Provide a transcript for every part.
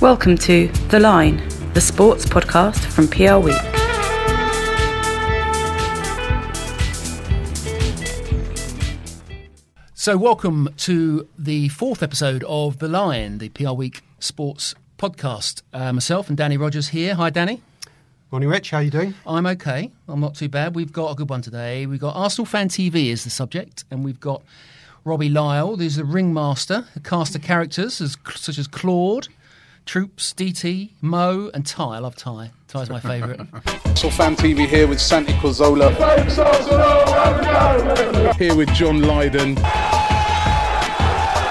Welcome to The Line, the sports podcast from PR Week. So, welcome to the fourth episode of The Line, the PR Week sports podcast. Uh, myself and Danny Rogers here. Hi, Danny. Morning, Rich. How are you doing? I'm okay. I'm not too bad. We've got a good one today. We've got Arsenal Fan TV as the subject, and we've got Robbie Lyall, who's the ringmaster, a cast of characters as, such as Claude, Troopz, DT, Mo, and Ty. I love Ty. Ty's my favourite. Arsenal Fan TV here with Santi Cazorla. Here with John Lydon.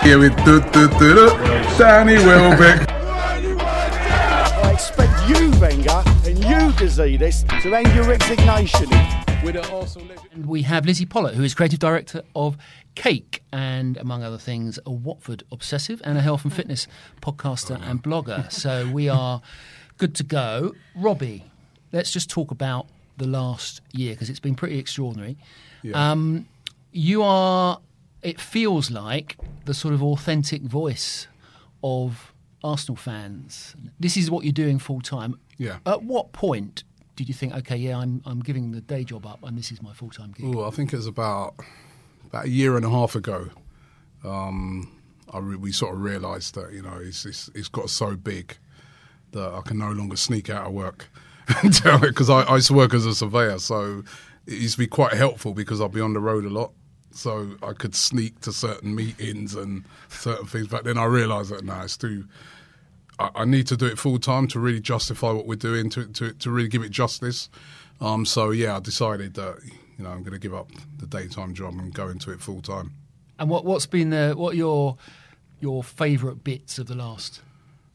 Here with du, du, du, du, Danny Welbeck. I expect you, Wenger, and you, Gazidis, to end your resignation. With an Arsenal and we have Lizzie Pollett, who is creative director of Cake and, among other things, a Watford obsessive and a health and fitness podcaster and blogger. So we are good to go. Robbie, let's just talk about the last year because it's been pretty extraordinary. Um, you are, it feels like, the sort of authentic voice of Arsenal fans. This is what you're doing full time. Yeah. At what point did you think, okay, yeah, I'm, I'm giving the day job up and this is my full time gig? Ooh, I think it was about about a year and a half ago. Um, re- we sort of realised that you know it's, it's it's got so big that I can no longer sneak out of work because I, I used to work as a surveyor, so it used to be quite helpful because I'd be on the road a lot. So I could sneak to certain meetings and certain things, but then I realised that now it's too. I, I need to do it full time to really justify what we're doing to to, to really give it justice. Um, so yeah, I decided that you know I'm going to give up the daytime job and go into it full time. And what what's been the what are your your favourite bits of the last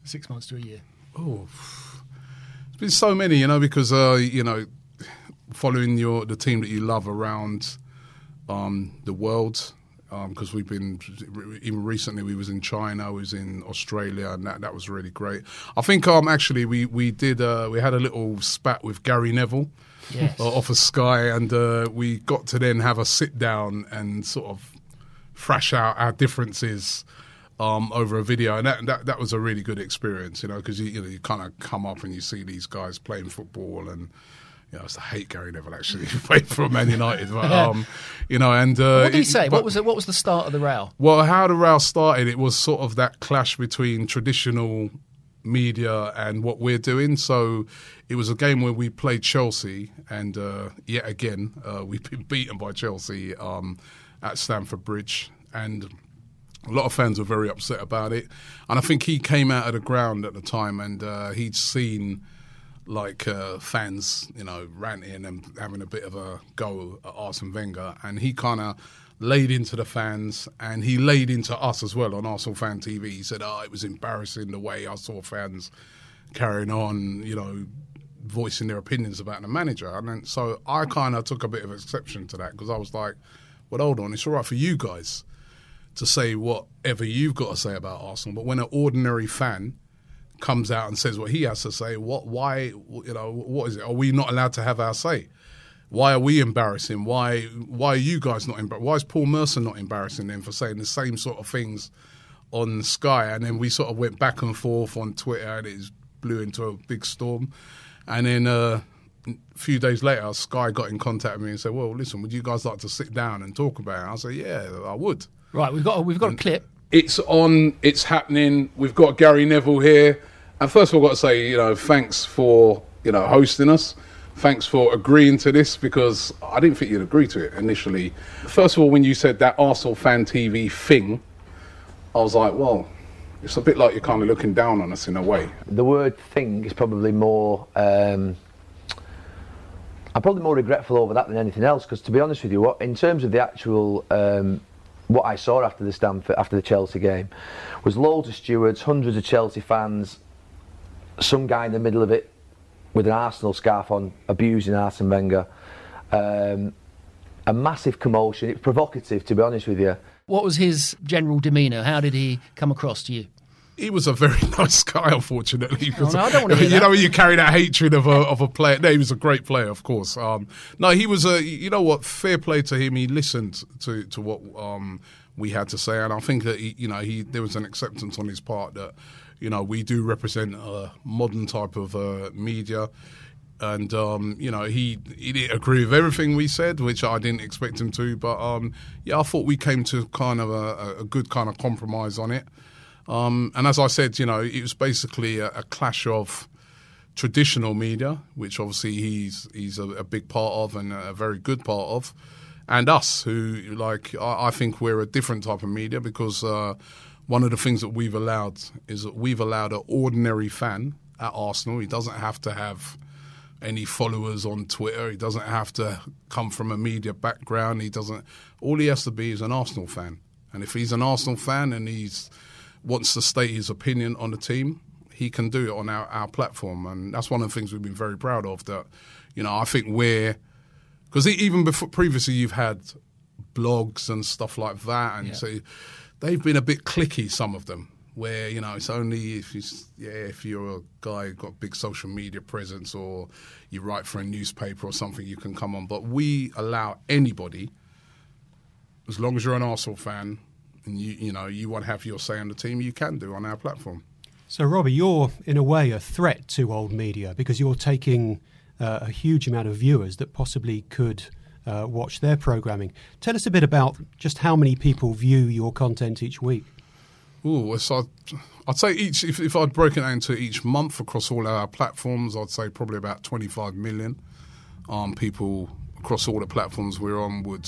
six months to a year? Oh, it's been so many, you know, because uh, you know, following your the team that you love around um, the world. Because we've been even recently, we was in China, we was in Australia, and that, that was really great. I think um, actually we we did uh, we had a little spat with Gary Neville Yes. uh, off of Sky, and uh, we got to then have a sit down and sort of thrash out our differences um, over a video, and that, that that was a really good experience, you know, because you you know you kind of come up and you see these guys playing football, and you know, I used to hate Gary Neville actually he played for Man United, but um, you know, and uh, what did he it- say? but- what was it? What was the start of the row? well, how the row started, it was sort of that clash between traditional media and what we're doing. So it was a game where we played Chelsea, and uh, yet again, uh, we've been beaten by Chelsea um, at Stamford Bridge. And a lot of fans were very upset about it. And I think he came out of the ground at the time and uh, he'd seen like uh, fans, you know, ranting and having a bit of a go at Arsene Wenger, and he kind of laid into the fans and he laid into us as well on Arsenal Fan TV. He said, "Oh, it was embarrassing the way I saw fans carrying on, you know." Voicing their opinions about the manager, and then so I kind of took a bit of exception to that because I was like, but hold on, it's all right for you guys to say whatever you've got to say about Arsenal, but when an ordinary fan comes out and says what he has to say, what, why, you know, what is it? Are we not allowed to have our say? Why are we embarrassing? Why, why are you guys not embarrassing? Why is Paul Merson not embarrassing them for saying the same sort of things on Sky? And then we sort of went back and forth on Twitter, and it blew into a big storm. And then uh, a few days later, Sky got in contact with me and said, "Well, listen, would you guys like to sit down and talk about it?" I said, "Yeah, I would." Right, we've got a, we've got a clip. It's on. It's happening. We've got Gary Neville here, and first of all, I've got to say, you know, thanks for you know hosting us. Thanks for agreeing to this because I didn't think you'd agree to it initially. First of all, when you said that Arsenal fan TV thing, I was like, well, it's a bit like you're kind of looking down on us in a way. The word thing is probably more. Um, I'm probably more regretful over that than anything else because, to be honest with you, what in terms of the actual um, what I saw after the Stamford after the Chelsea game was loads of stewards, hundreds of Chelsea fans, some guy in the middle of it with an Arsenal scarf on, abusing Arsene Wenger. Um, a massive commotion. It's provocative, to be honest with you. What was his general demeanour? How did he come across to you? He was a very nice guy, unfortunately. Oh, no, I don't wanna hear you that. know, you carry that hatred of a of a player. No, he was a great player, of course. Um, no, he was a. You know what? Fair play to him. He listened to to what um, we had to say, and I think that he, you know he there was an acceptance on his part that you know we do represent a modern type of uh, media. And um, you know he he didn't agree with everything we said, which I didn't expect him to. But um, yeah, I thought we came to kind of a, a good kind of compromise on it. Um, and as I said, you know, it was basically a, a clash of traditional media, which obviously he's he's a, a big part of and a very good part of, and us, who like I, I think we're a different type of media because uh, one of the things that we've allowed is that we've allowed an ordinary fan at Arsenal. He doesn't have to have any followers on Twitter. He doesn't have to come from a media background. He doesn't. All he has to be is an Arsenal fan. And if he's an Arsenal fan and he's wants to state his opinion on the team, he can do it on our, our platform. And that's one of the things we've been very proud of. That you know, I think we're because even before previously you've had blogs and stuff like that, and Yeah. so they've been a bit clicky. Some of them. Where you know it's only if you yeah if you're a guy who's got big social media presence or you write for a newspaper or something you can come on. But we allow anybody, as long as you're an Arsenal fan and you you know you want to have your say on the team, you can do on our platform. So, Robbie, you're in a way a threat to old media because you're taking uh, a huge amount of viewers that possibly could uh, watch their programming. Tell us a bit about just how many people view your content each week. Ooh, so I'd, I'd say each if, if I'd broken it into each month across all our platforms, I'd say probably about 25 million um, people across all the platforms we're on would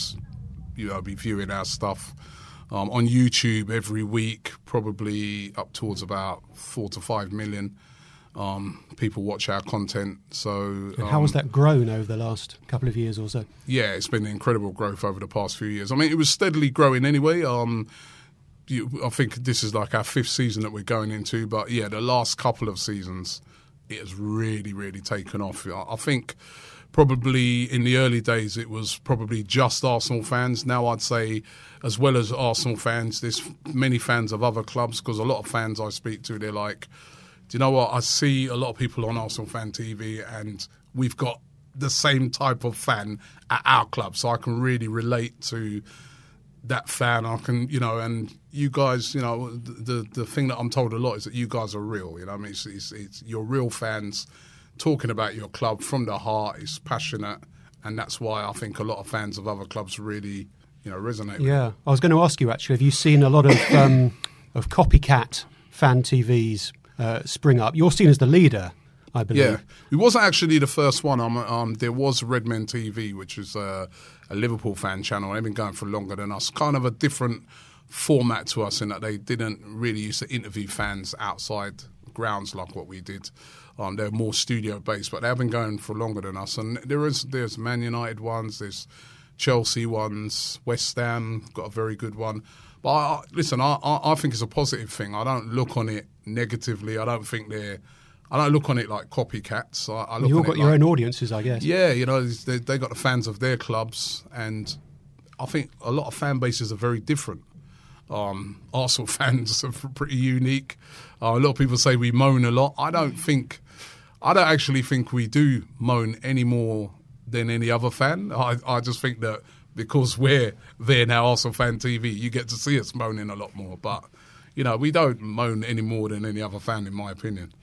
you know be viewing our stuff. Um, on YouTube every week, probably up towards about four to five million um, people watch our content. So, And how has um, that grown over the last couple of years or so? yeah, it's been incredible growth over the past few years. I mean, it was steadily growing anyway. Um, you, I think this is like our fifth season that we're going into, but yeah, the last couple of seasons, it has really, really taken off. I I think probably in the early days it was probably just Arsenal fans. Now I'd say, as well as Arsenal fans, there's many fans of other clubs because a lot of fans I speak to, they're like, do you know what? I see a lot of people on Arsenal fan TV, and we've got the same type of fan at our club, so I can really relate to that fan. I can, you know, and you guys, you know, the the, thing that I'm told a lot is that you guys are real. You know, I mean, it's, it's, it's you're real fans talking about your club from the heart. It's passionate, and that's why I think a lot of fans of other clubs really, you know, resonate. with Yeah, I was going to ask you actually. Have you seen a lot of um, of copycat fan TVs uh, spring up? You're seen as the leader, I believe. Yeah, it wasn't actually the first one. Um, um, there was Redmen TV, which is uh, a Liverpool fan channel. They've been going for longer than us. Kind of a different format to us in that they didn't really used to interview fans outside grounds like what we did. Um, they're more studio based, but they've been going for longer than us. And there is there's Man United ones, there's Chelsea ones, West Ham got a very good one. But I, listen, I, I I think it's a positive thing. I don't look on it negatively. I don't think they're. I don't look on it like copycats. I, I look You've got your own audiences, I guess. yeah, you know, they, they got the fans of their clubs, and I think a lot of fan bases are very different. Um, Arsenal fans are pretty unique. Uh, a lot of people say we moan a lot. I don't think, I don't actually think we do moan any more than any other fan. I, I just think that because we're there now, Arsenal fan TV, you get to see us moaning a lot more. But you know, we don't moan any more than any other fan, in my opinion.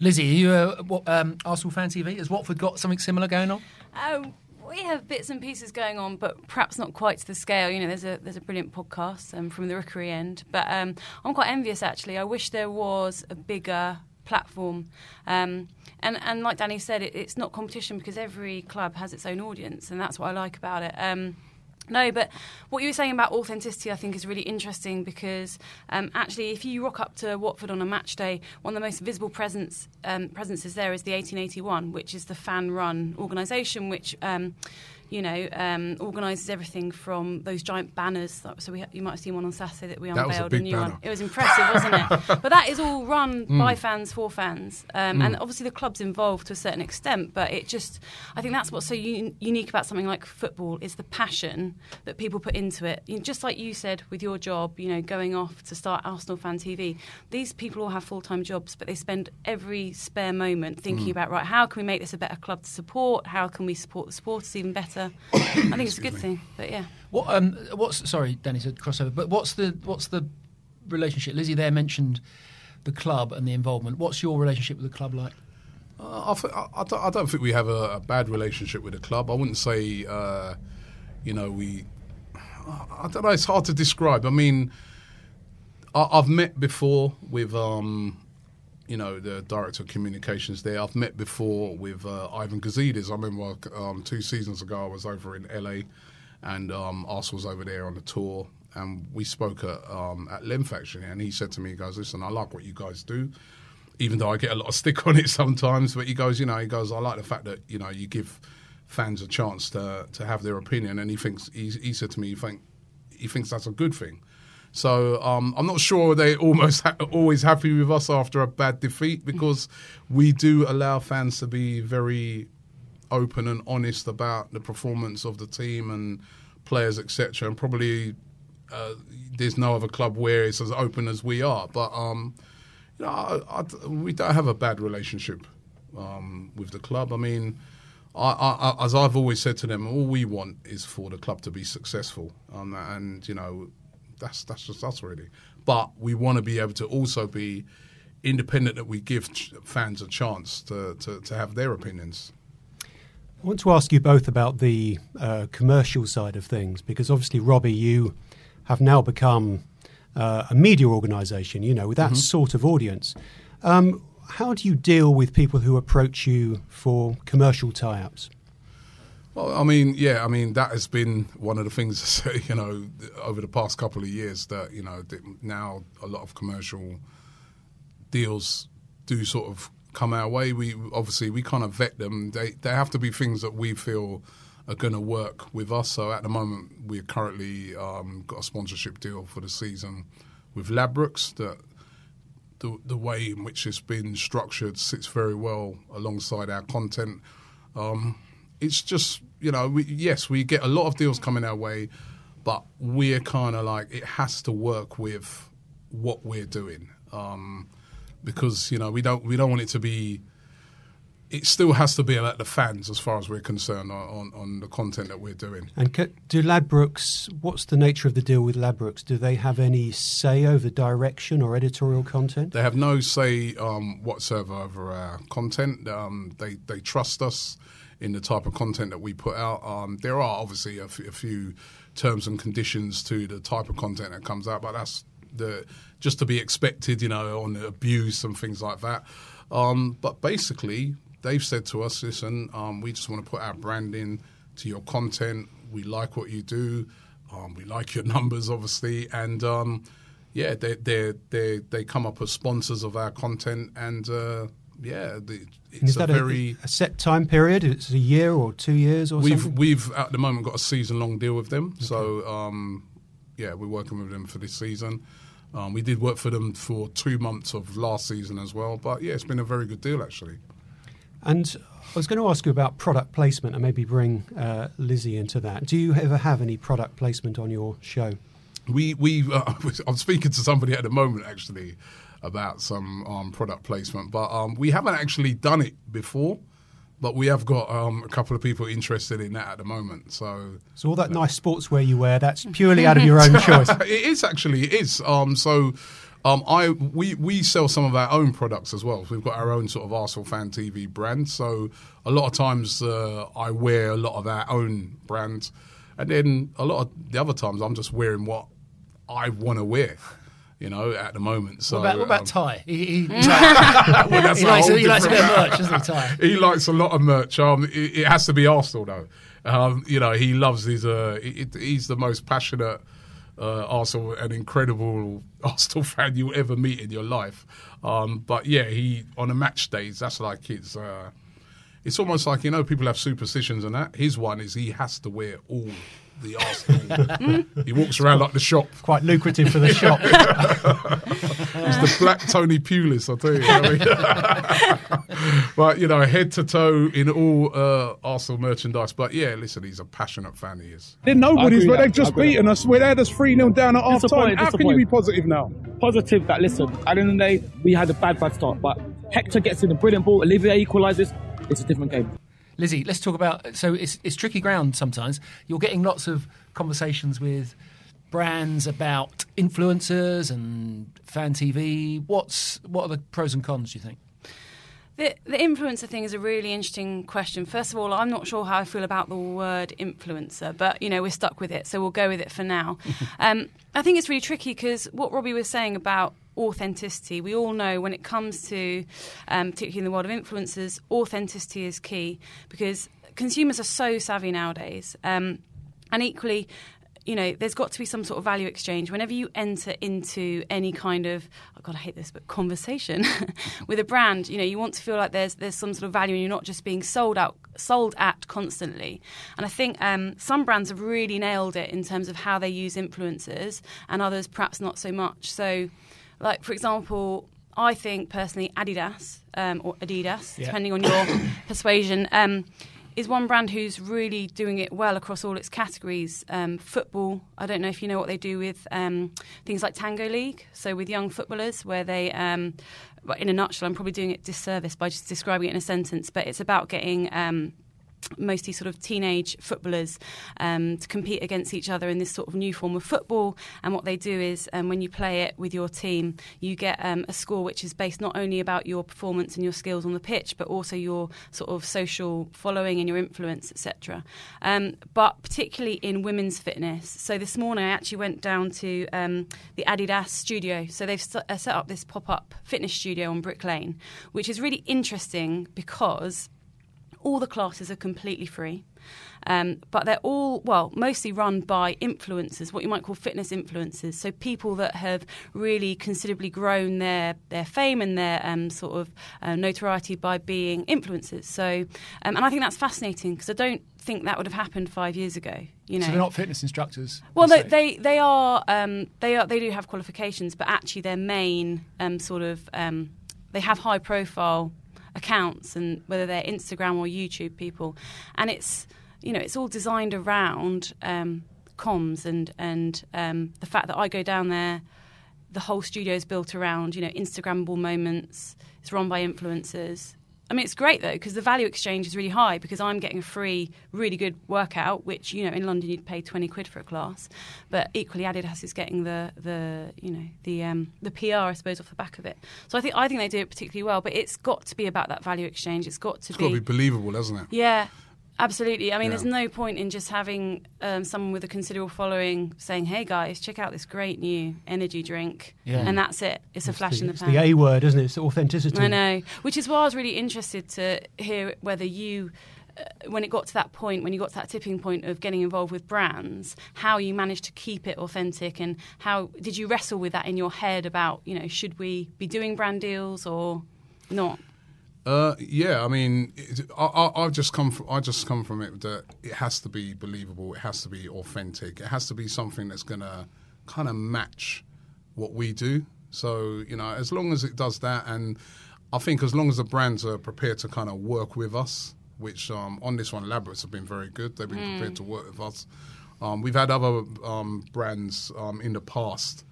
Lizzie, are you a what, um, Arsenal fan TV? Has Watford got something similar going on? Um, we have bits and pieces going on, but perhaps not quite to the scale. You know, there's a there's a brilliant podcast um, from the Rookery end, but um, I'm quite envious actually. I wish there was a bigger platform. Um, and and like Danny said, it, it's not competition because every club has its own audience, and that's what I like about it. Um, no, but what you were saying about authenticity, I think, is really interesting because um, actually, if you rock up to Watford on a match day, one of the most visible presence, um, presences there is the 1881, which is the fan-run organisation, which um, you know, um, organises everything from those giant banners. So we, you might have seen one on Saturday that we That was a unveiled big new banner. one. It was impressive, wasn't it? But that is all run Mm. by fans for fans, um, Mm. and obviously the club's involved to a certain extent. But it just, I think that's what's so un- unique about something like football is the passion that people put into it. You know, just like you said with your job, you know, going off to start Arsenal Fan TV. These people all have full time jobs, but they spend every spare moment thinking Mm. about right, how can we make this a better club to support? How can we support the supporters even better? I think it's a good thing. But yeah. What um what's sorry, Danny said crossover, but what's the what's the relationship? Lizzie there mentioned the club and the involvement. What's your relationship with the club like? Uh, I, th- I, I don't- I don't think we have a, a bad relationship with the club. I wouldn't say, uh, you know, we. I don't know. It's hard to describe. I mean, I, I've met before with, um, you know, the director of communications there. I've met before with uh, Ivan Gazidis. I remember um, two seasons ago I was over in LA, and um, was over there on a tour, and we spoke at um, at length actually. And he said to me, he goes, "Listen, I like what you guys do." even though I get a lot of stick on it sometimes. But he goes, you know, he goes, I like the fact that you know you give fans a chance to to have their opinion, and he thinks he, he said to me, he think he thinks that's a good thing. So um, I'm not sure they're almost ha- always happy with us after a bad defeat because we do allow fans to be very open and honest about the performance of the team and players, etc. And probably uh, there's no other club where it's as open as we are. But um, you know, I, I- we don't have a bad relationship um, with the club. I mean, I, as I've always said to them, all we want is for the club to be successful, um, and you know, that's that's just us really. But we want to be able to also be independent. That we give fans a chance to, to, to have their opinions. I want to ask you both about the uh, commercial side of things because obviously, Robbie, you have now become uh, a media organisation, you know, with that Mhm. sort of audience. Um, how do you deal with people who approach you for commercial tie ups? Well, I mean, yeah, I mean that has been one of the things, you know, over the past couple of years that you know now a lot of commercial deals do sort of come our way. We obviously we kind of vet them. They they have to be things that we feel are going to work with us. So at the moment, we're currently um, got a sponsorship deal for the season with Ladbrokes that the, the way in which it's been structured sits very well alongside our content. Um, it's just you know, we, yes, we get a lot of deals coming our way, but we're kind of like it has to work with what we're doing um, because you know we don't we don't want it to be. It still has to be about the fans as far as we're concerned on, on, the content that we're doing. And do Ladbrokes, what's the nature of the deal with Ladbrokes? Do they have any say over direction or editorial content? They have no say um, whatsoever over our content. Um, they they trust us in the type of content that we put out. Um, there are obviously a, f- a few terms and conditions to the type of content that comes out, but that's the just to be expected, you know, on abuse and things like that. Um, but basically, they've said to us, listen, um, we just want to put our branding to your content. We like what you do. Um, we like your numbers, obviously, and um, yeah, they they they they come up as sponsors of our content, and uh, yeah, the, it's is a very a, a set time period? It's a year or two years or we've something? we've at the moment got a season long deal with them. So um, yeah, we're working with them for this season. Um, we did work for them for two months of last season as well. But yeah, it's been a very good deal actually. And I was going to ask you about product placement and maybe bring uh, Lizzie into that. Do you ever have any product placement on your show? We we uh, I'm speaking to somebody at the moment actually about some um, product placement, but um, we haven't actually done it before. But we have got um, a couple of people interested in that at the moment. So, so all that nice sportswear you wear, that's purely out of your own choice. it is actually, it is. Um, so, um, I we we sell some of our own products as well. We've got our own sort of Arsenal Fan TV brand. So a lot of times uh, I wear a lot of our own brands, and then a lot of the other times I'm just wearing what I want to wear. You know, at the moment. So, what about, what about um, Ty? He, he, well, he, likes, he likes a bit of merch, doesn't he, Ty? he likes a lot of merch. Um, it, it has to be Arsenal though. Um, you know, he loves his. Uh, it, he's the most passionate uh, Arsenal, an incredible Arsenal fan you'll ever meet in your life. Um, but yeah, he on a match days, that's like his. Uh, it's almost like you know people have superstitions and that. His one is he has to wear all the Arsenal. he walks around like the shop. Quite lucrative for the shop. He's the black Tony Pulis, I'll tell you. I mean. but, you know, head to toe in all uh, Arsenal merchandise. But yeah, listen, he's a passionate fan, he is. They're nobody's, but they've just beaten us. We're there, 3 0 down at half time. How can you be positive now? Positive that, listen, at the end of the day, we had a bad, bad start, but Hector gets in a brilliant ball, Olivier equalises, it's a different game. Lizzie, let's talk about. So it's it's tricky ground sometimes. You're getting lots of conversations with brands about influencers and fan TV. What's what are the pros and cons? Do you think? The, the influencer thing is a really interesting question. First of all, I'm not sure how I feel about the word influencer, but you know we're stuck with it, so we'll go with it for now. um, I think it's really tricky because what Robbie was saying about authenticity, we all know when it comes to, um, particularly in the world of influencers, authenticity is key because consumers are so savvy nowadays, um, and equally you know, there's got to be some sort of value exchange. Whenever you enter into any kind of, oh God, I hate this, but conversation with a brand, you know, you want to feel like there's there's some sort of value, and you're not just being sold out, sold at constantly. And I think um, some brands have really nailed it in terms of how they use influencers, and others perhaps not so much. So, like for example. I think personally, Adidas um, or Adidas, Yeah. depending on your persuasion, um, is one brand who's really doing it well across all its categories. Um, football, I don't know if you know what they do with um, things like Tango League, so with young footballers, where they, um, in a nutshell, I'm probably doing it disservice by just describing it in a sentence, but it's about getting. Mostly sort of teenage footballers um, to compete against each other in this sort of new form of football. And what they do is, um, when you play it with your team, you get um, a score which is based not only about your performance and your skills on the pitch, but also your sort of social following and your influence, etc. Um, but particularly in women's fitness. So this morning I actually went down to um, the Adidas studio. So they've uh, set up this pop-up fitness studio on Brick Lane, which is really interesting because all the classes are completely free. Um, but they're all, well, mostly run by influencers, what you might call fitness influencers. So people that have really considerably grown their, their fame and their um, sort of uh, notoriety by being influencers. So, um, and I think that's fascinating because I don't think that would have happened five years ago. You know, so they're not fitness instructors. well, they they are um, they are they do have qualifications, but actually their main um, sort of um, they have high profile accounts, and whether they're Instagram or YouTube people, and it's you know it's all designed around um, comms and and um, the fact that I go down there. The whole studio is built around you know Instagrammable moments. It's run by influencers. I mean, it's great though because the value exchange is really high because I'm getting a free, really good workout, which you know in London you'd pay twenty quid for a class, but equally Adidas is getting the the you know the um, the PR I suppose off the back of it. So I think I think they do it particularly well, but it's got to be about that value exchange. It's got to It's be got to be believable, hasn't it? yeah, absolutely. I mean, Yeah. there's no point in just having um, someone with a considerable following saying, "Hey guys, check out this great new energy drink," Yeah. and that's it. It's a flash in the It's pan. the A word, isn't it? It's authenticity. I know, which is why I was really interested to hear whether you. Uh, when it got to that point, when you got to that tipping point of getting involved with brands, how you managed to keep it authentic, and how did you wrestle with that in your head about, you know, should we be doing brand deals or not? Uh, yeah, I mean, it, I, I, I've just come from I just come from it that it has to be believable, it has to be authentic, it has to be something that's gonna kind of match what we do. So you know, as long as it does that, and I think as long as the brands are prepared to kind of work with us, which um, on this one, Ladbrokes have been very good. They've been Mm. prepared to work with us. Um, we've had other um, brands um, in the past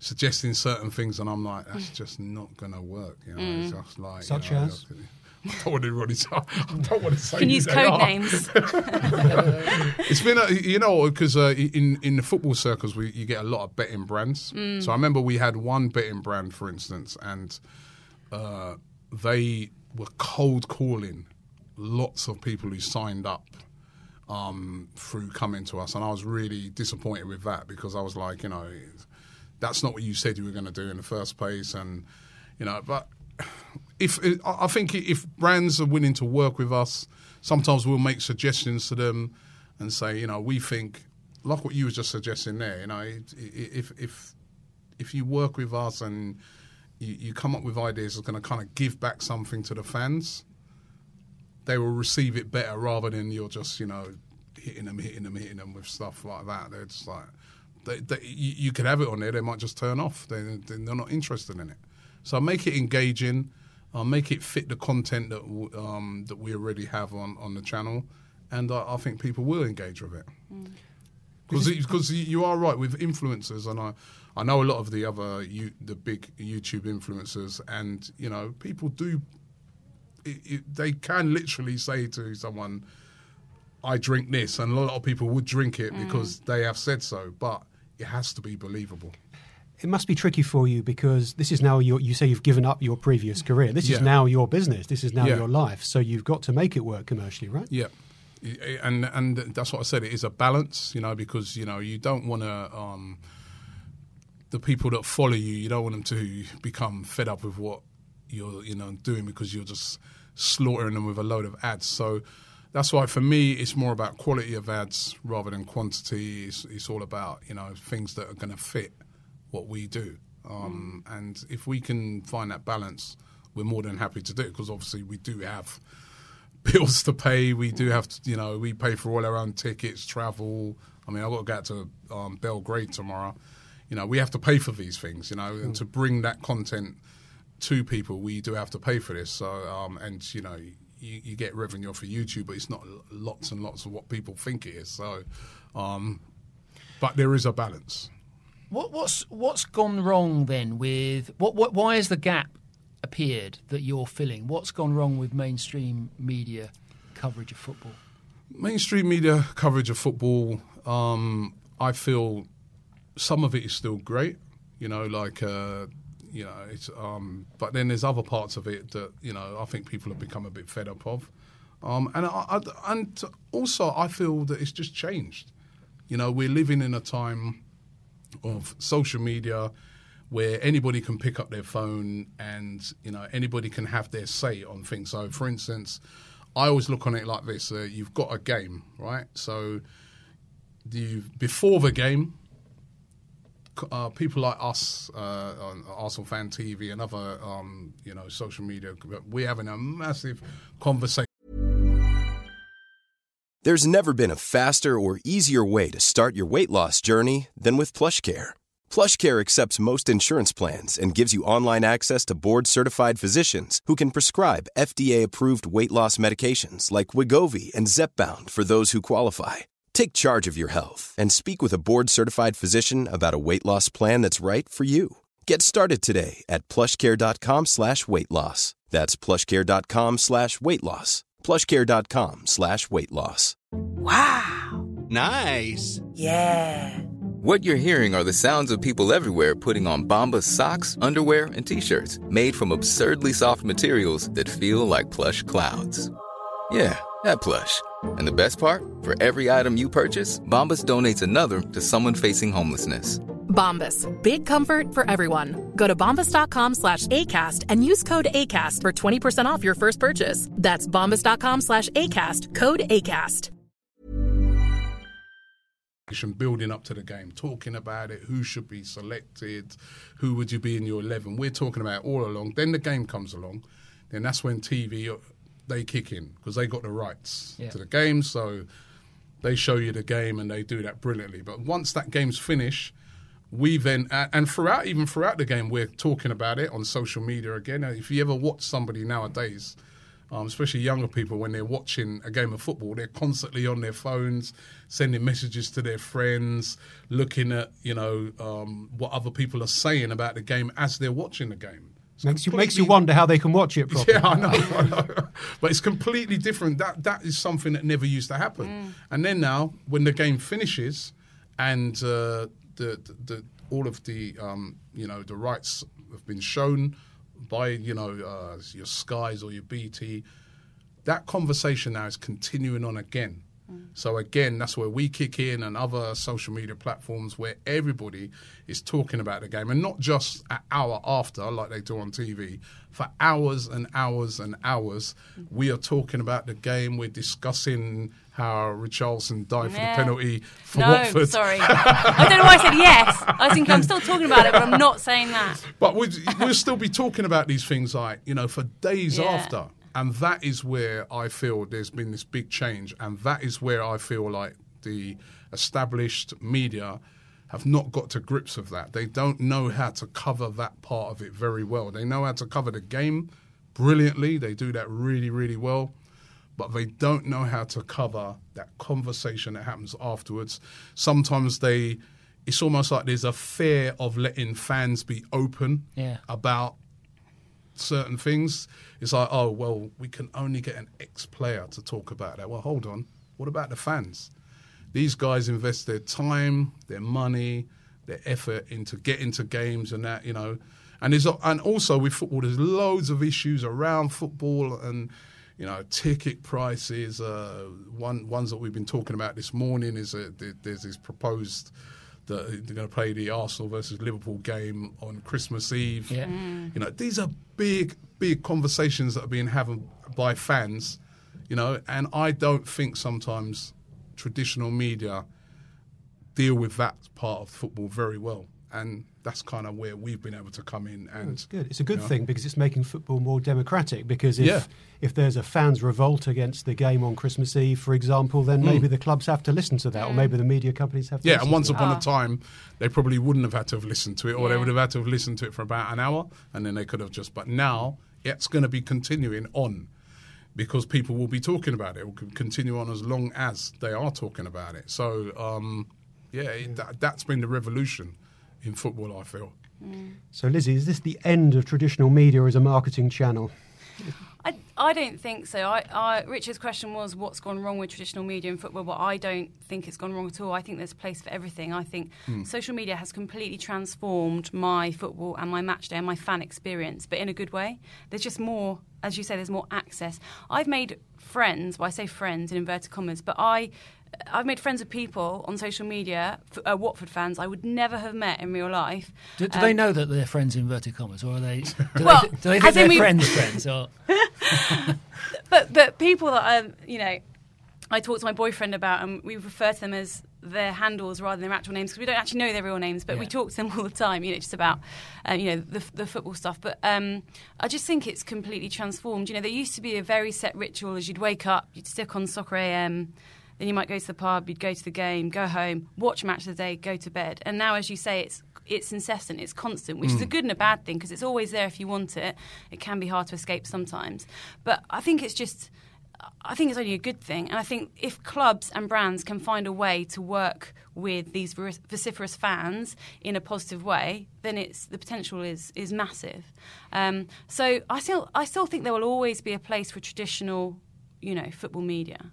suggesting certain things, and I'm like, that's just not going to work. You know, it's Mm. just like Such you know, as? I don't want everybody to. I don't want to say. Can who use they code are. names. it's been, a, you know, because uh, in in the football circles, we you get a lot of betting brands. Mm. So I remember we had one betting brand, for instance, and uh, they were cold calling lots of people who signed up um, through coming to us, and I was really disappointed with that because I was like, you know, that's not what you said you were going to do in the first place, and you know, but if I think if brands are willing to work with us, sometimes we'll make suggestions to them and say, you know, we think like what you were just suggesting there. You know, if if if you work with us and you, you come up with ideas that's going to kind of give back something to the fans, they will receive it better rather than you're just you know hitting them, hitting them, hitting them with stuff like that. They're just like they, they, you, you could have it on there, they might just turn off. They, they're not interested in it. So make it engaging, uh, make it fit the content that w- um, that we already have on, on the channel, and uh, I think people will engage with it. Because you are right with influencers, and I, I know a lot of the other you, the big YouTube influencers, and you know people do. It, it, they can literally say to someone, "I drink this," and a lot of people would drink it because they have said so. But it has to be believable. It must be tricky for you because this is now your. You say you've given up your previous career. This Yeah. is now your business. This is now Yeah. your life. So you've got to make it work commercially, right? Yeah, and and that's what I said. It is a balance, you know, because you know you don't want to. Um, the people that follow you, you don't want them to become fed up with what you're, you know, doing because you're just slaughtering them with a load of ads. So that's why for me, it's more about quality of ads rather than quantity. It's, it's all about you know things that are going to fit what we do. Um, And if we can find that balance, we're more than happy to do it because obviously we do have bills to pay. We do have to, you know, we pay for all our own tickets, travel. I mean, I've got to go out to um, Belgrade tomorrow. You know, we have to pay for these things, you know, and to bring that content to people, we do have to pay for this. So, um, and, you know, you, you get revenue for YouTube, but it's not lots and lots of what people think it is. So, um, but there is a balance. What, what's what's gone wrong then with what, what? Why has the gap appeared that you're filling? What's gone wrong with mainstream media coverage of football? mainstream media coverage of football, um, I feel some of it is still great. You know, like uh, you know, it's um, but then there's other parts of it that you know I think people have become a bit fed up of, um, and I, I, and also I feel that it's just changed. You know, we're living in a time of social media where anybody can pick up their phone and you know anybody can have their say on things. So, for instance, I always look on it like this: uh, you've got a game, right? So, you before the game, uh, people like us uh, on Arsenal Fan TV and other um, you know social media, we're having a massive conversation. There's never been a faster or easier way to start your weight loss journey than with PlushCare. PlushCare accepts most insurance plans and gives you online access to board-certified physicians who can prescribe FDA-approved weight loss medications like Wegovy and Zepbound for those who qualify. Take charge of your health and speak with a board-certified physician about a weight loss plan that's right for you. Get started today at plushcare.com slash weight loss. That's plushcare.com slash weight loss. plushcare.com slash weight loss. Wow. Nice. Yeah. What you're hearing are the sounds of people everywhere putting on Bombas socks, underwear, and t-shirts made from absurdly soft materials that feel like plush clouds. Yeah, that plush. And the best part? For every item you purchase, Bombas donates another to someone facing homelessness. Bombas. Big comfort for everyone. Go to bombas.com slash ACAST and use code ACAST for 20% off your first purchase. That's bombas.com slash ACAST. Code ACAST. building up to the game, talking about it, who should be selected, who would you be in your 11. We're talking about all along. Then the game comes along. Then that's when TV, they kick in because they got the rights Yeah. to the game. So they show you the game and they do that brilliantly. But once that game's finished, we then and throughout even throughout the game we're talking about it on social media again. If you ever watch somebody nowadays, um, especially younger people, when they're watching a game of football, they're constantly on their phones, sending messages to their friends, looking at you know um, what other people are saying about the game as they're watching the game. It's Makes you, makes you wonder how they can watch it properly. yeah, I know, I know. But it's completely different. That that is something that never used to happen. And then now, when the game finishes, and uh, the, the, the all of the um, you know the rights have been shown by you know uh, your Skies or your BT, that conversation now is continuing on again. So again, that's where we kick in, and other social media platforms where everybody is talking about the game, and not just an hour after, like they do on TV. For hours and hours and hours, we are talking about the game. We're discussing how Richarlison died for the penalty for no, Watford. sorry. I don't know why I said yes. I think I'm still talking about it, but I'm not saying that. But we'd, we'll still be talking about these things like, you know, for days Yeah. after. And that is where I feel there's been this big change. And that is where I feel like the established media have not got to grips with that. They don't know how to cover that part of it very well. They know how to cover the game brilliantly, they do that really, really well. But they don't know how to cover that conversation that happens afterwards. Sometimes they, it's almost like there's a fear of letting fans be open Yeah. about certain things. It's like, oh, well, we can only get an ex player to talk about that. Well, hold on. What about the fans? These guys invest their time, their money, their effort into getting to games and that, you know. And there's and also with football, there's loads of issues around football and you know ticket prices. Uh, one ones that we've been talking about this morning is uh, there's this proposed that they're going to play the Arsenal versus Liverpool game on Christmas Eve. Yeah. Mm. You know, these are big, big conversations that are being had by fans. You know, and I don't think sometimes traditional media deal with that part of football very well, and that's kind of where we've been able to come in. And It's good. It's a good you know, thing because it's making football more democratic. Because if Yeah. if there's a fans' revolt against the game on Christmas Eve, for example, then Mm. maybe the clubs have to listen to that, or maybe the media companies have to. Yeah, listen and once to upon that. a time, they probably wouldn't have had to have listened to it, or they would have had to have listened to it for about an hour, and then they could have just. But now it's going to be continuing on, because people will be talking about it. It will continue on as long as they are talking about it. So, um, yeah, it, that, that's been the revolution in football. I feel. So, Lizzie, is this the end of traditional media as a marketing channel? I, I don't think so. I, I, Richard's question was what's gone wrong with traditional media in football, but I don't think it's gone wrong at all. I think there's a place for everything. I think Hmm. social media has completely transformed my football and my match day and my fan experience, but in a good way. There's just more, as you say, there's more access. I've made friends, well, I say friends in inverted commas, but I. I've made friends with people on social media, uh, Watford fans I would never have met in real life. Do, do Um, they know that they're friends in inverted commas, or are they? Do Well, they, do they think they're we- friends, friends, or but but people that um, you know, I talk to my boyfriend about, and we refer to them as their handles rather than their actual names because we don't actually know their real names, but we talk to them all the time. You know, just about um, you know the, the football stuff. But um, I just think it's completely transformed. You know, there used to be a very set ritual as you'd wake up, you'd stick on Soccer AM. Then you might go to the pub, you'd go to the game, go home, watch match of the day, go to bed. And now, as you say, it's it's incessant, it's constant, which is Mm. a good and a bad thing because it's always there if you want it. It can be hard to escape sometimes, but I think it's just. I think it's only a good thing, and I think if clubs and brands can find a way to work with these vociferous fans in a positive way, then it's the potential is is massive. Um, so I still I still think there will always be a place for traditional, you know, football media.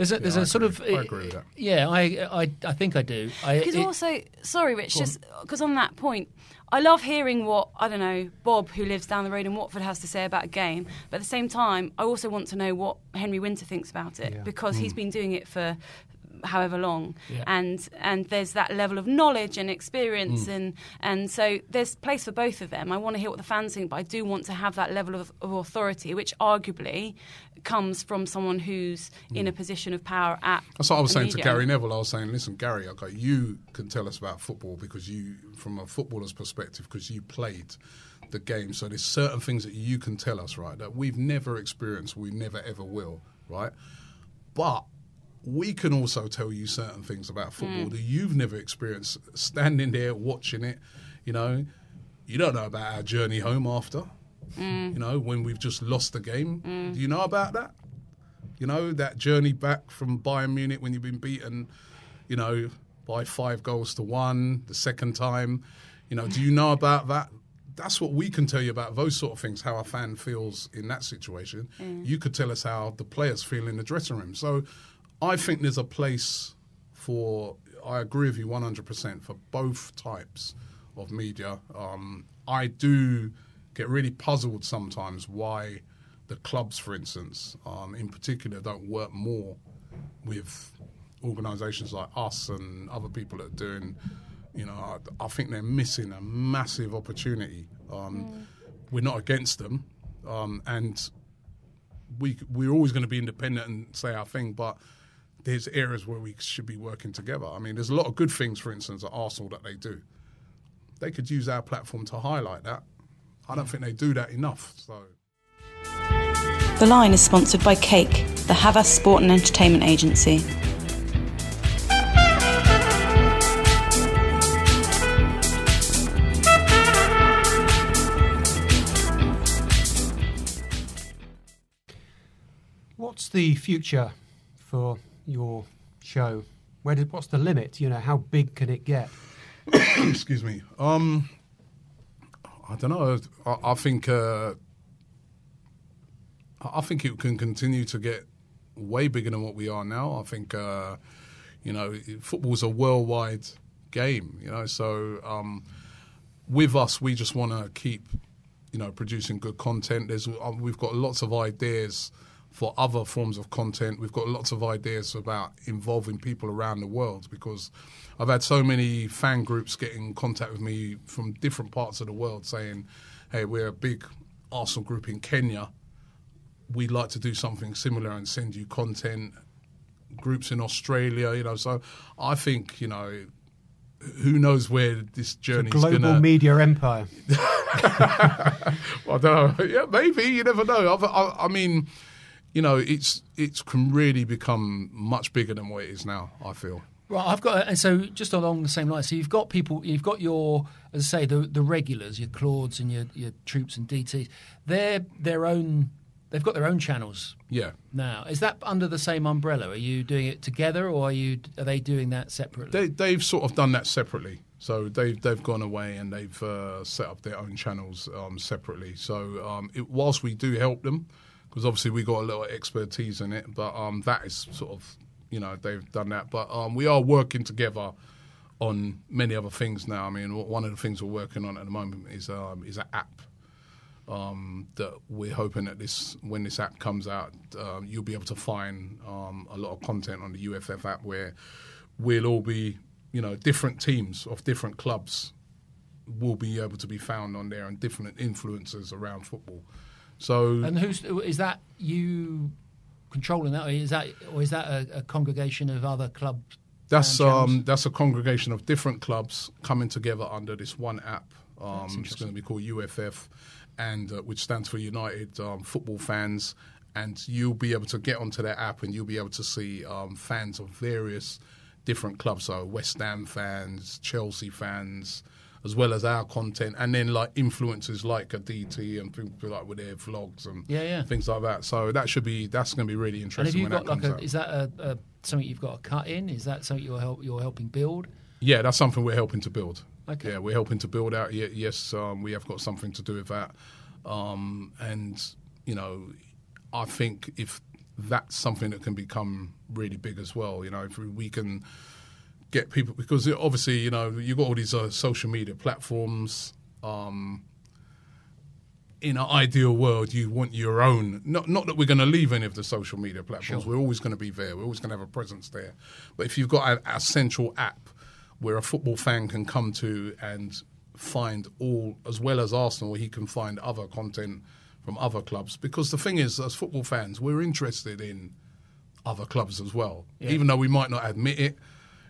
There's a there's I a sort of I eh, agree with that. yeah, I I, I think I do. Because also, sorry, Rich, just because on that point, I love hearing what I don't know Bob, who lives down the road in Watford, has to say about a game. But at the same time, I also want to know what Henry Winter thinks about it Yeah. because he's hmm. been doing it for however long Yeah. and and there's that level of knowledge and experience Mm. and and so there's place for both of them i want to hear what the fans think but i do want to have that level of, of authority which arguably comes from someone who's in a position of power at That's what I was saying to. Gary Neville. I was saying, listen, Gary, okay, you can tell us about football because you, from a footballer's perspective, because you played the game. So there's certain things that you can tell us, right, that we've never experienced, we never ever will, right? But we can also tell you certain things about football Mm. that you've never experienced. Standing there watching it, you know, you don't know about our journey home after. Mm. You know, when we've just lost the game. Mm. Do you know about that? You know, that journey back from Bayern Munich when you've been beaten, you know, by five goals to one the second time. You know, do you know about that? That's what we can tell you about those sort of things, how a fan feels in that situation. Mm. You could tell us how the players feel in the dressing room. So I think there's a place for, I agree with you 100% for both types of media. Um, I do get really puzzled sometimes why the clubs, for instance, um, in particular, don't work more with organisations like us and other people that are doing. You know, I, I think they're missing a massive opportunity. Um, We're not against them, um, and we we're always going to be independent and say our thing, but there's areas where we should be working together. I mean, there's a lot of good things, for instance, at Arsenal that they do. They could use our platform to highlight that. I don't think they do that enough. So. The line is sponsored by Cake, the Havas Sport and Entertainment Agency. What's the future for your show? Where did, what's the limit? You know, how big can it get? Excuse me. Um, I don't know. I, I think uh, I think it can continue to get way bigger than what we are now. I think uh, you know football's a worldwide game. You know, so um, with us, we just want to keep you know producing good content. There's uh, we've got lots of ideas for other forms of content. We've got lots of ideas about involving people around the world because I've had so many fan groups get in contact with me from different parts of the world saying, "Hey, we're a big Arsenal group in Kenya. We'd like to do something similar and send you content." Groups in Australia, you know. So I think you know, who knows where this journey is Global gonna media empire. I don't know. Yeah, maybe you never know. I've, I, I mean, you know, it's it's can really become much bigger than what it is now. I feel. Right, I've got, and so just along the same line. So you've got people, you've got your, as I say, the the regulars, your Claudes and your your Troopz and DTs. They're their own. They've got their own channels Yeah. now. Is that under the same umbrella? Are you doing it together, or are you are they doing that separately? They they've sort of done that separately. So they've they've gone away and they've uh, set up their own channels um, separately. So um, it, whilst we do help them, because obviously we got a little expertise in it, but um, that is sort of you know they've done that. But um, we are working together on many other things now. I mean, one of the things we're working on at the moment is um, is an app um, that we're hoping that this when this app comes out, um, you'll be able to find um, a lot of content on the UFF app where we'll all be, you know, different teams of different clubs will be able to be found on there and different influences around football. So And who's is that you controlling that? Or is that or is that a, a congregation of other clubs? That's um, um, that's a congregation of different clubs coming together under this one app. Um, it's going to be called UFF, and uh, which stands for United um, Football Fans. And you'll be able to get onto that app, and you'll be able to see um, fans of various different clubs. So West Ham fans, Chelsea fans, as well as our content, and then like influencers like a DT and people like with their vlogs and Yeah, yeah. things like that. So that should be that's going to be really And have interesting you when got that like a? Is that a, a something you've got to cut in? Is that something you're help you're helping build? Yeah, that's something we're helping to build. Okay. Yeah, we're helping to build out. Yes, um, we have got something to do with that. Um, and, you know, I think if that's something that can become really big as well, you know, if we can get people, because it- obviously, you know, you've got all these uh, social media platforms. Um, in an ideal world, you want your own. Not not that we're going to leave any of the social media platforms. Sure. We're always going to be there. We're always going to have a presence there. But if you've got a, a central app where a football fan can come to and find all, as well as Arsenal, he can find other content from other clubs. Because the thing is, as football fans, we're interested in other clubs as well, Yeah. even though we might not admit it.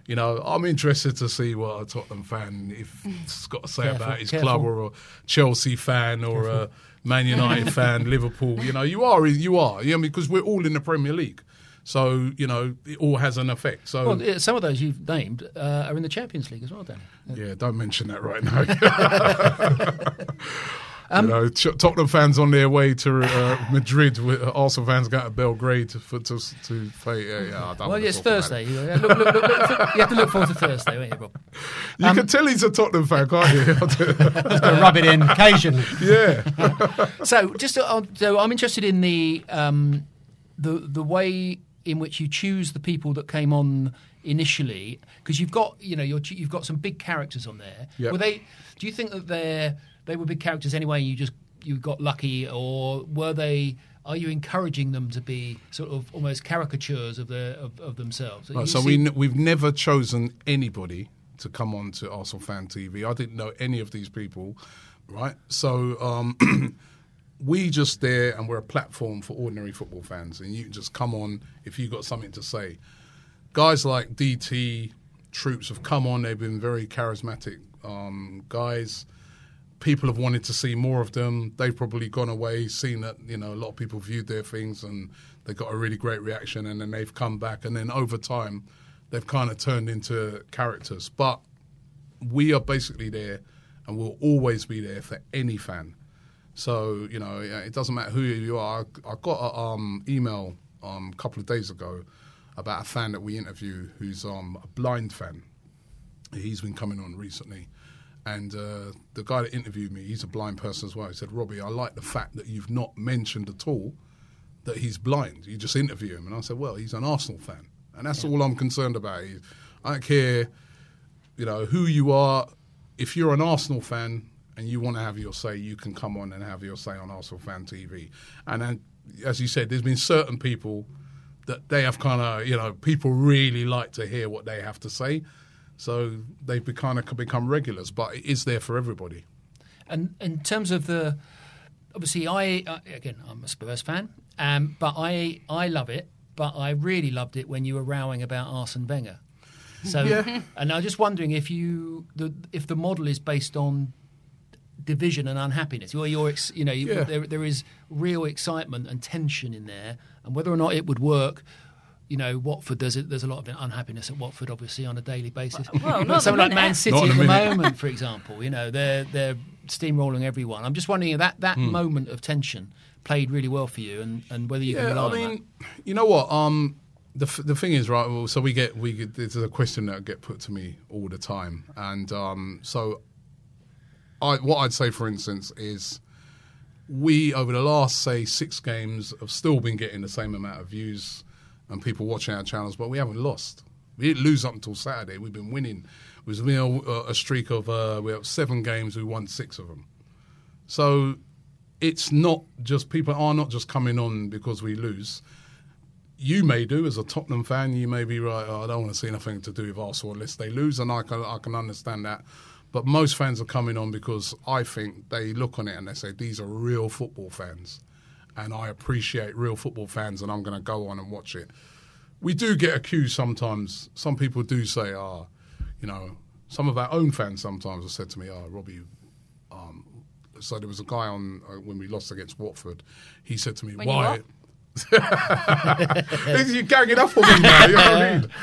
You know, I'm interested to see what a Tottenham fan if it's got to say Careful, about his careful. club, or a Chelsea fan, or a Man United fan, Liverpool. You know, you are, you are, you know, because we're all in the Premier League. So you know, it all has an effect. So Well, some of those you've named uh, are in the Champions League as well, Danny. yeah, don't mention that right now. you know, Tottenham fans on their way to uh, Madrid, with uh, Arsenal fans going to Belgrade for to to play. Yeah, yeah, I don't Well, it's Thursday. it. Yeah, look, look, look, you have to look forward to Thursday, won't you? You Um, can tell he's a Tottenham fan, can't you? Just gonna rub it in occasionally. Yeah. so just uh, so I'm interested in the um, the the way in which you choose the people that came on initially because you've got you know you're, you've got some big characters on there. Yep. Were they? Do you think that they they were big characters anyway? You just you got lucky, or were they? Are you encouraging them to be sort of almost caricatures of their of, of themselves? Right, so see- we n- we've never chosen anybody to come on to Arsenal Fan TV. I didn't know any of these people, right? So um, we just there, and we're a platform for ordinary football fans, and you can just come on if you've got something to say. Guys like DT Troopz have come on; they've been very charismatic um, guys. People have wanted to see more of them. They've probably gone away, seen that you know a lot of people viewed their things, and they got a really great reaction, and then they've come back, and then over time, they've kind of turned into characters. But we are basically there, and we'll always be there for any fan. So you know, it doesn't matter who you are. I, got an um, email um, a couple of days ago about a fan that we interview who's um, a blind fan. He's been coming on recently, and uh, the guy that interviewed me, he's a blind person as well. He said, "Robbie, I like the fact that you've not mentioned at all that he's blind. You just interview him." And I said, "Well, he's an Arsenal fan, and that's all I'm concerned about. I don't care, you know, who you are. If you're an Arsenal fan." And you want to have your say, you can come on and have your say on Arsenal Fan TV. And then, as you said, there's been certain people that they have kind of, you know, people really like to hear what they have to say. So they've kind of become regulars, but it is there for everybody. And in terms of the, obviously, I uh, again, I'm a Spurs fan, um, but I I love it. But I really loved it when you were rowing about Arsene Wenger. So, Yeah. and I was just wondering if you the if the model is based on division and unhappiness, or you're you know you, Yeah. there there is real excitement and tension in there, and whether or not it would work. You know, Watford. There's a, there's a lot of unhappiness at Watford, obviously, on a daily basis. Well, not but someone like Man. City at at the the moment, for example, you know, they're they're steamrolling everyone. I'm just wondering if that that Hmm. moment of tension played really well for you, and, and whether you can Yeah, rely I on mean, you know what? Um, the f- the thing is, right? Well, so we get we get there's a question that get put to me all the time, and um, so I what I'd say, for instance, is we over the last say six games have still been getting the same amount of views and people watching our channels, but we haven't lost. We didn't lose up until Saturday. We've been winning. It was a, a streak of uh, we have seven games. We won six of them. So it's not just people are not just coming on because we lose. You may do as a Tottenham fan. You may be right. Oh, I don't want to see nothing to do with Arsenal unless they lose, and I can I can understand that. But most fans are coming on because I think they look on it and they say these are real football fans, and I appreciate real football fans, and I'm going to go on and watch it. We do get accused sometimes. Some people do say, "Ah, you know." Some of our own fans sometimes have said to me, "Oh, Robbie, um, so there was a guy on uh, when we lost against Watford. He said to me, When "Why?" what? You're ganging up on me now. You know what I mean?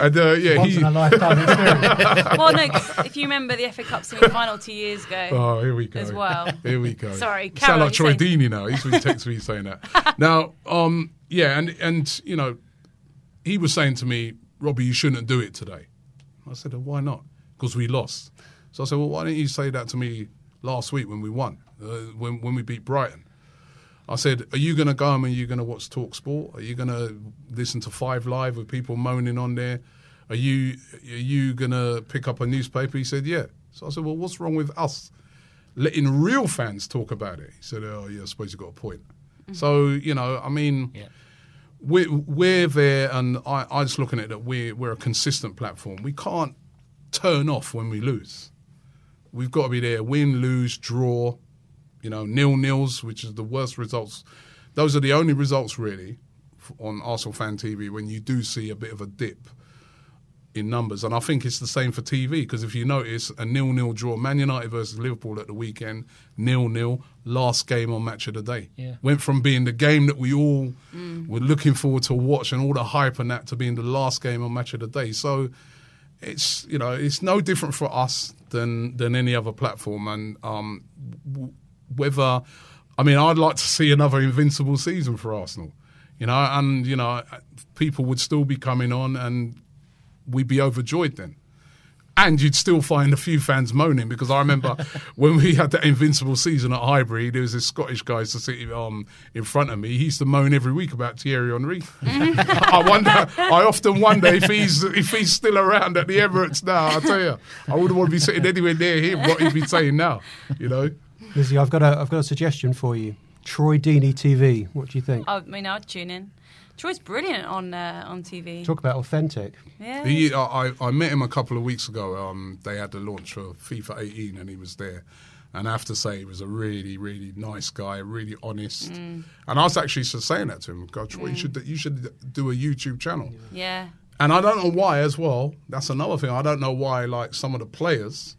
And uh, yeah, Once he. in a lifetime experience. well, no, 'cause if you remember the FA Cup semi-final two years ago, Oh, here we go. as well. Here we go. Sorry, You carry sound on, like Troy Deeney now. He's been texting me saying that. Now, um, yeah, and and you know, he was saying to me, Robbie, you shouldn't do it today. I said, well, why not? Because we lost. So I said, well, why didn't you say that to me last week when we won, uh, when when we beat Brighton? I said, are you going to go home and you're going to watch Talk Sport? Are you going to listen to Five Live with people moaning on there? Are you are you going to pick up a newspaper? He said, yeah. So I said, well, what's wrong with us letting real fans talk about it? He said, oh, yeah, I suppose you've got a point. Mm-hmm. So, you know, I mean, we're, we're there, and I, I just looking at it that we're, we're a consistent platform. We can't turn off when we lose. We've got to be there, win, lose, draw, you know, nil nils, which is the worst results. Those are the only results really on Arsenal Fan TV when you do see a bit of a dip. in numbers. And I think it's the same for TV because if you notice, a nil-nil draw, Man United versus Liverpool at the weekend, nil-nil, last game on Match of the Day. Yeah. Went from being the game that we all Mm. were looking forward to watch and all the hype and that to being the last game on Match of the Day. So it's you know it's no different for us than than any other platform. And um, w- whether I mean I'd like to see another invincible season for Arsenal. You know, and you know people would still be coming on and we'd be overjoyed then. And you'd still find a few fans moaning because I remember when we had that invincible season at Highbury, there was this Scottish guy sitting um, in front of me. He used to moan every week about Thierry Henry. I wonder. I often wonder if he's if he's still around at the Emirates now. I tell you, I wouldn't want to be sitting anywhere near him. What he'd be saying now, you know. Lizzie, I've got a I've got a suggestion for you. Troy Deeney TV. What do you think? I mean, I'd tune in. Troy's brilliant on uh, on TV. Talk about authentic. Yeah. He, I, I I met him a couple of weeks ago. Um, they had the launch for FIFA 18, and he was there. And I have to say, he was a really, really nice guy, really honest. Mm. And I was actually just saying that to him. God, Troy, you should you should do a YouTube channel. Yeah. And I don't know why as well. That's another thing. I don't know why, like some of the players,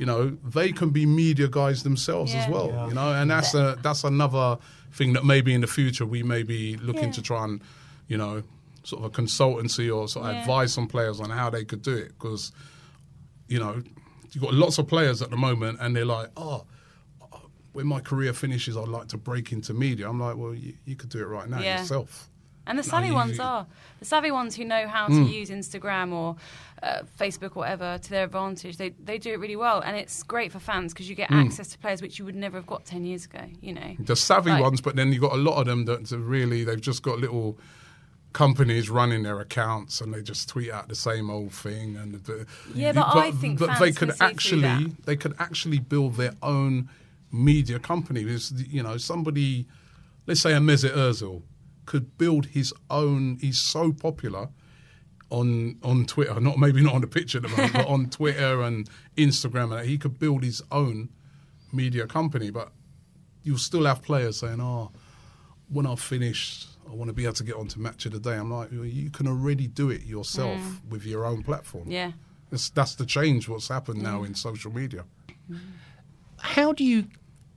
you know, they can be media guys themselves as well. Yeah. You know, and that's a that's another thing that maybe in the future we may be looking Yeah. to try and, you know, sort of a consultancy or sort of Yeah. advise some players on how they could do it because, you know, you've got lots of players at the moment and they're like, oh. When my career finishes, I'd like to break into media. I'm like, well, you, you could do it right now Yeah. yourself. And the savvy ones are the savvy ones who know how to Mm. use Instagram or uh, Facebook, or whatever, to their advantage. They they do it really well, and it's great for fans because you get Mm. access to players which you would never have got ten years ago. You know, the savvy Like- ones, but then you've got a lot of them that really they've just got little companies running their accounts and they just tweet out the same old thing and the, Yeah, but I think but they could actually they could actually build their own media company. There's, you know, somebody, let's say a Mesut Ozil, could build his own. He's so popular on on Twitter, not maybe not on the picture at the moment, but on Twitter and Instagram, and he could build his own media company. But you'll still have players saying, "Oh, when I've finished, I want to be able to get onto Match of the Day." I'm like, well, you can already do it yourself Mm. with your own platform. Yeah. that's, that's the change. What's happened now Mm. in social media. How do you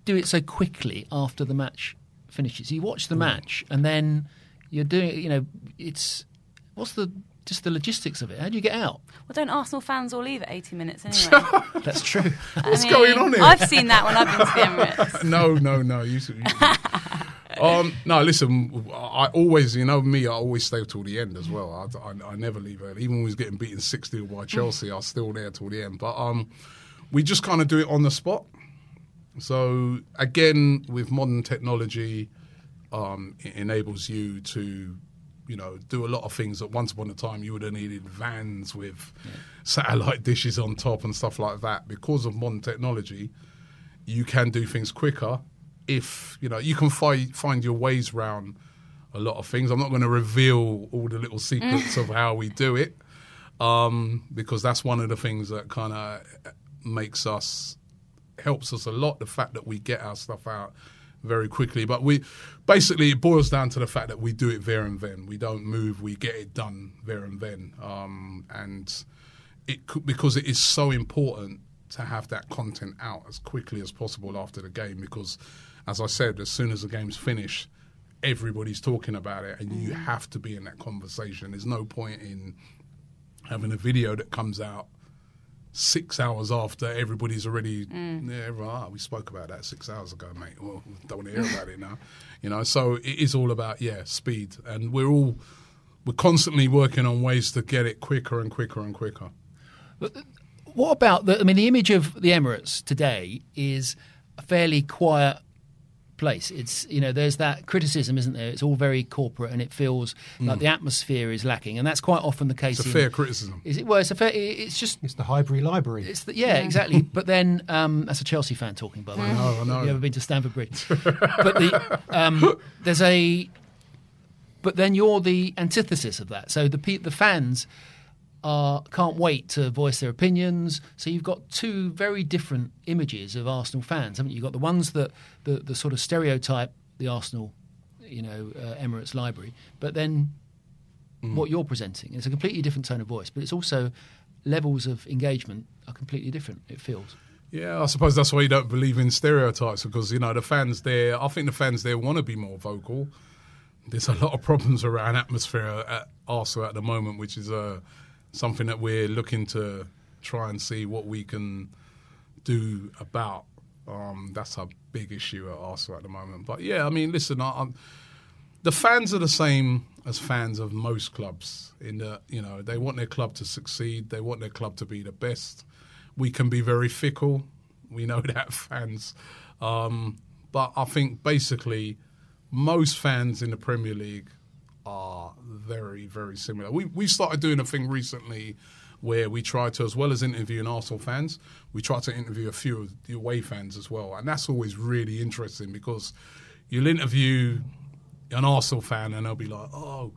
do it so quickly after the match finishes? You watch the match and then you're doing. You know, it's what's the just the logistics of it? How do you get out? well, don't Arsenal fans all leave at eighty minutes anyway? That's true. I What's mean, going on here? I've seen that when I've been to the Emirates. no, no, no. You, you, um, no, listen. I always, you know me. I always stay till the end as well. I, I, I never leave early. Even when we was getting beaten six 0 by Chelsea, I was still there till the end. But um, we just kind of do it on the spot. So again, with modern technology, um, it enables you to, you know, do a lot of things that once upon a time you would have needed vans with satellite dishes on top and stuff like that. Because of modern technology, you can do things quicker. If you know, you can find find your ways round a lot of things. I'm not going to reveal all the little secrets of how we do it, um, because that's one of the things that kind of makes us helps us a lot. The fact that we get our stuff out very quickly, but we basically it boils down to the fact that we do it there and then. We don't move. We get it done there and then, um, and it could, because it is so important to have that content out as quickly as possible after the game. Because, as I said, as soon as the game's finished, everybody's talking about it, and you have to be in that conversation. There's no point in having a video that comes out six hours after everybody's already Mm. yeah everyone, ah, we spoke about that six hours ago mate well don't want to hear about it now you know so it is all about yeah speed and we're all we're constantly working on ways to get it quicker and quicker and quicker What about the? I mean, the image of the Emirates today is a fairly quiet place. It's you know, there's that criticism, isn't there? It's all very corporate, and it feels like Mm. the atmosphere is lacking, and that's quite often the case. it's a in- fair criticism Is it? Well, it's a fair. It's just. It's the Highbury Library. It's the, yeah, exactly. But then um, that's a Chelsea fan talking, by the way. I know, You ever been to Stamford Bridge? but the, um, there's a. But then you're the antithesis of that. So the pe- the fans are can't wait to voice their opinions. So you've got two very different images of Arsenal fans, haven't you? You've got the ones that the the sort of stereotype the Arsenal, you know, uh, Emirates library, but then what you're presenting. It's a completely different tone of voice, but it's also levels of engagement are completely different. It feels. Yeah, I suppose that's why you don't believe in stereotypes because you know the fans there. I think the fans there want to be more vocal. There's a lot of problems around atmosphere at Arsenal at the moment, which is uh, something that we're looking to try and see what we can do about. Um, that's a big issue at Arsenal at the moment. But yeah, I mean, listen, I, I'm, the fans are the same as fans of most clubs. In that, you know, they want their club to succeed. They want their club to be the best. We can be very fickle. We know that fans, um, but I think basically most fans in the Premier League are very, very similar. We we started doing a thing recently where we try to, as well as interviewing Arsenal fans, we try to interview a few of the away fans as well, and that's always really interesting because you'll interview an Arsenal fan and they'll be like, "Oh,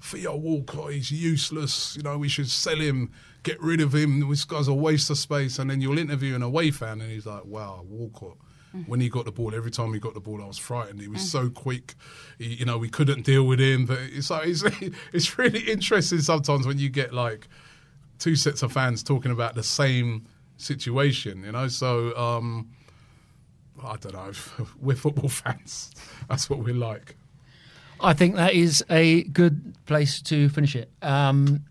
Theo Walcott, he's useless. You know, we should sell him, get rid of him. This guy's a waste of space." And then you'll interview an away fan and he's like, "Wow, Walcott." When he got the ball, every time he got the ball, I was frightened. He was so quick, he, you know. We couldn't deal with him. But it's like it's, it's really interesting sometimes when you get like two sets of fans talking about the same situation, you know. So um, I don't know. We're football fans. That's what we're like. I think that is a good place to finish it. Um,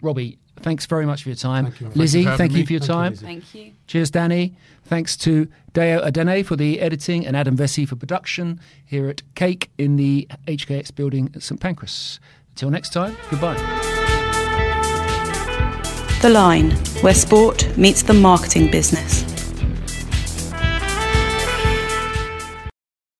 Robbie, thanks very much for your time. Thank you. Lizzie, Thank you for thank you for your Thank time. Lizzie. Thank you. Cheers, Danny. Thanks to Deo Adene for the editing and Adam Vesey for production here at Cake in the HKX building at St Pancras. Until next time, goodbye. The Line, where sport meets the marketing business.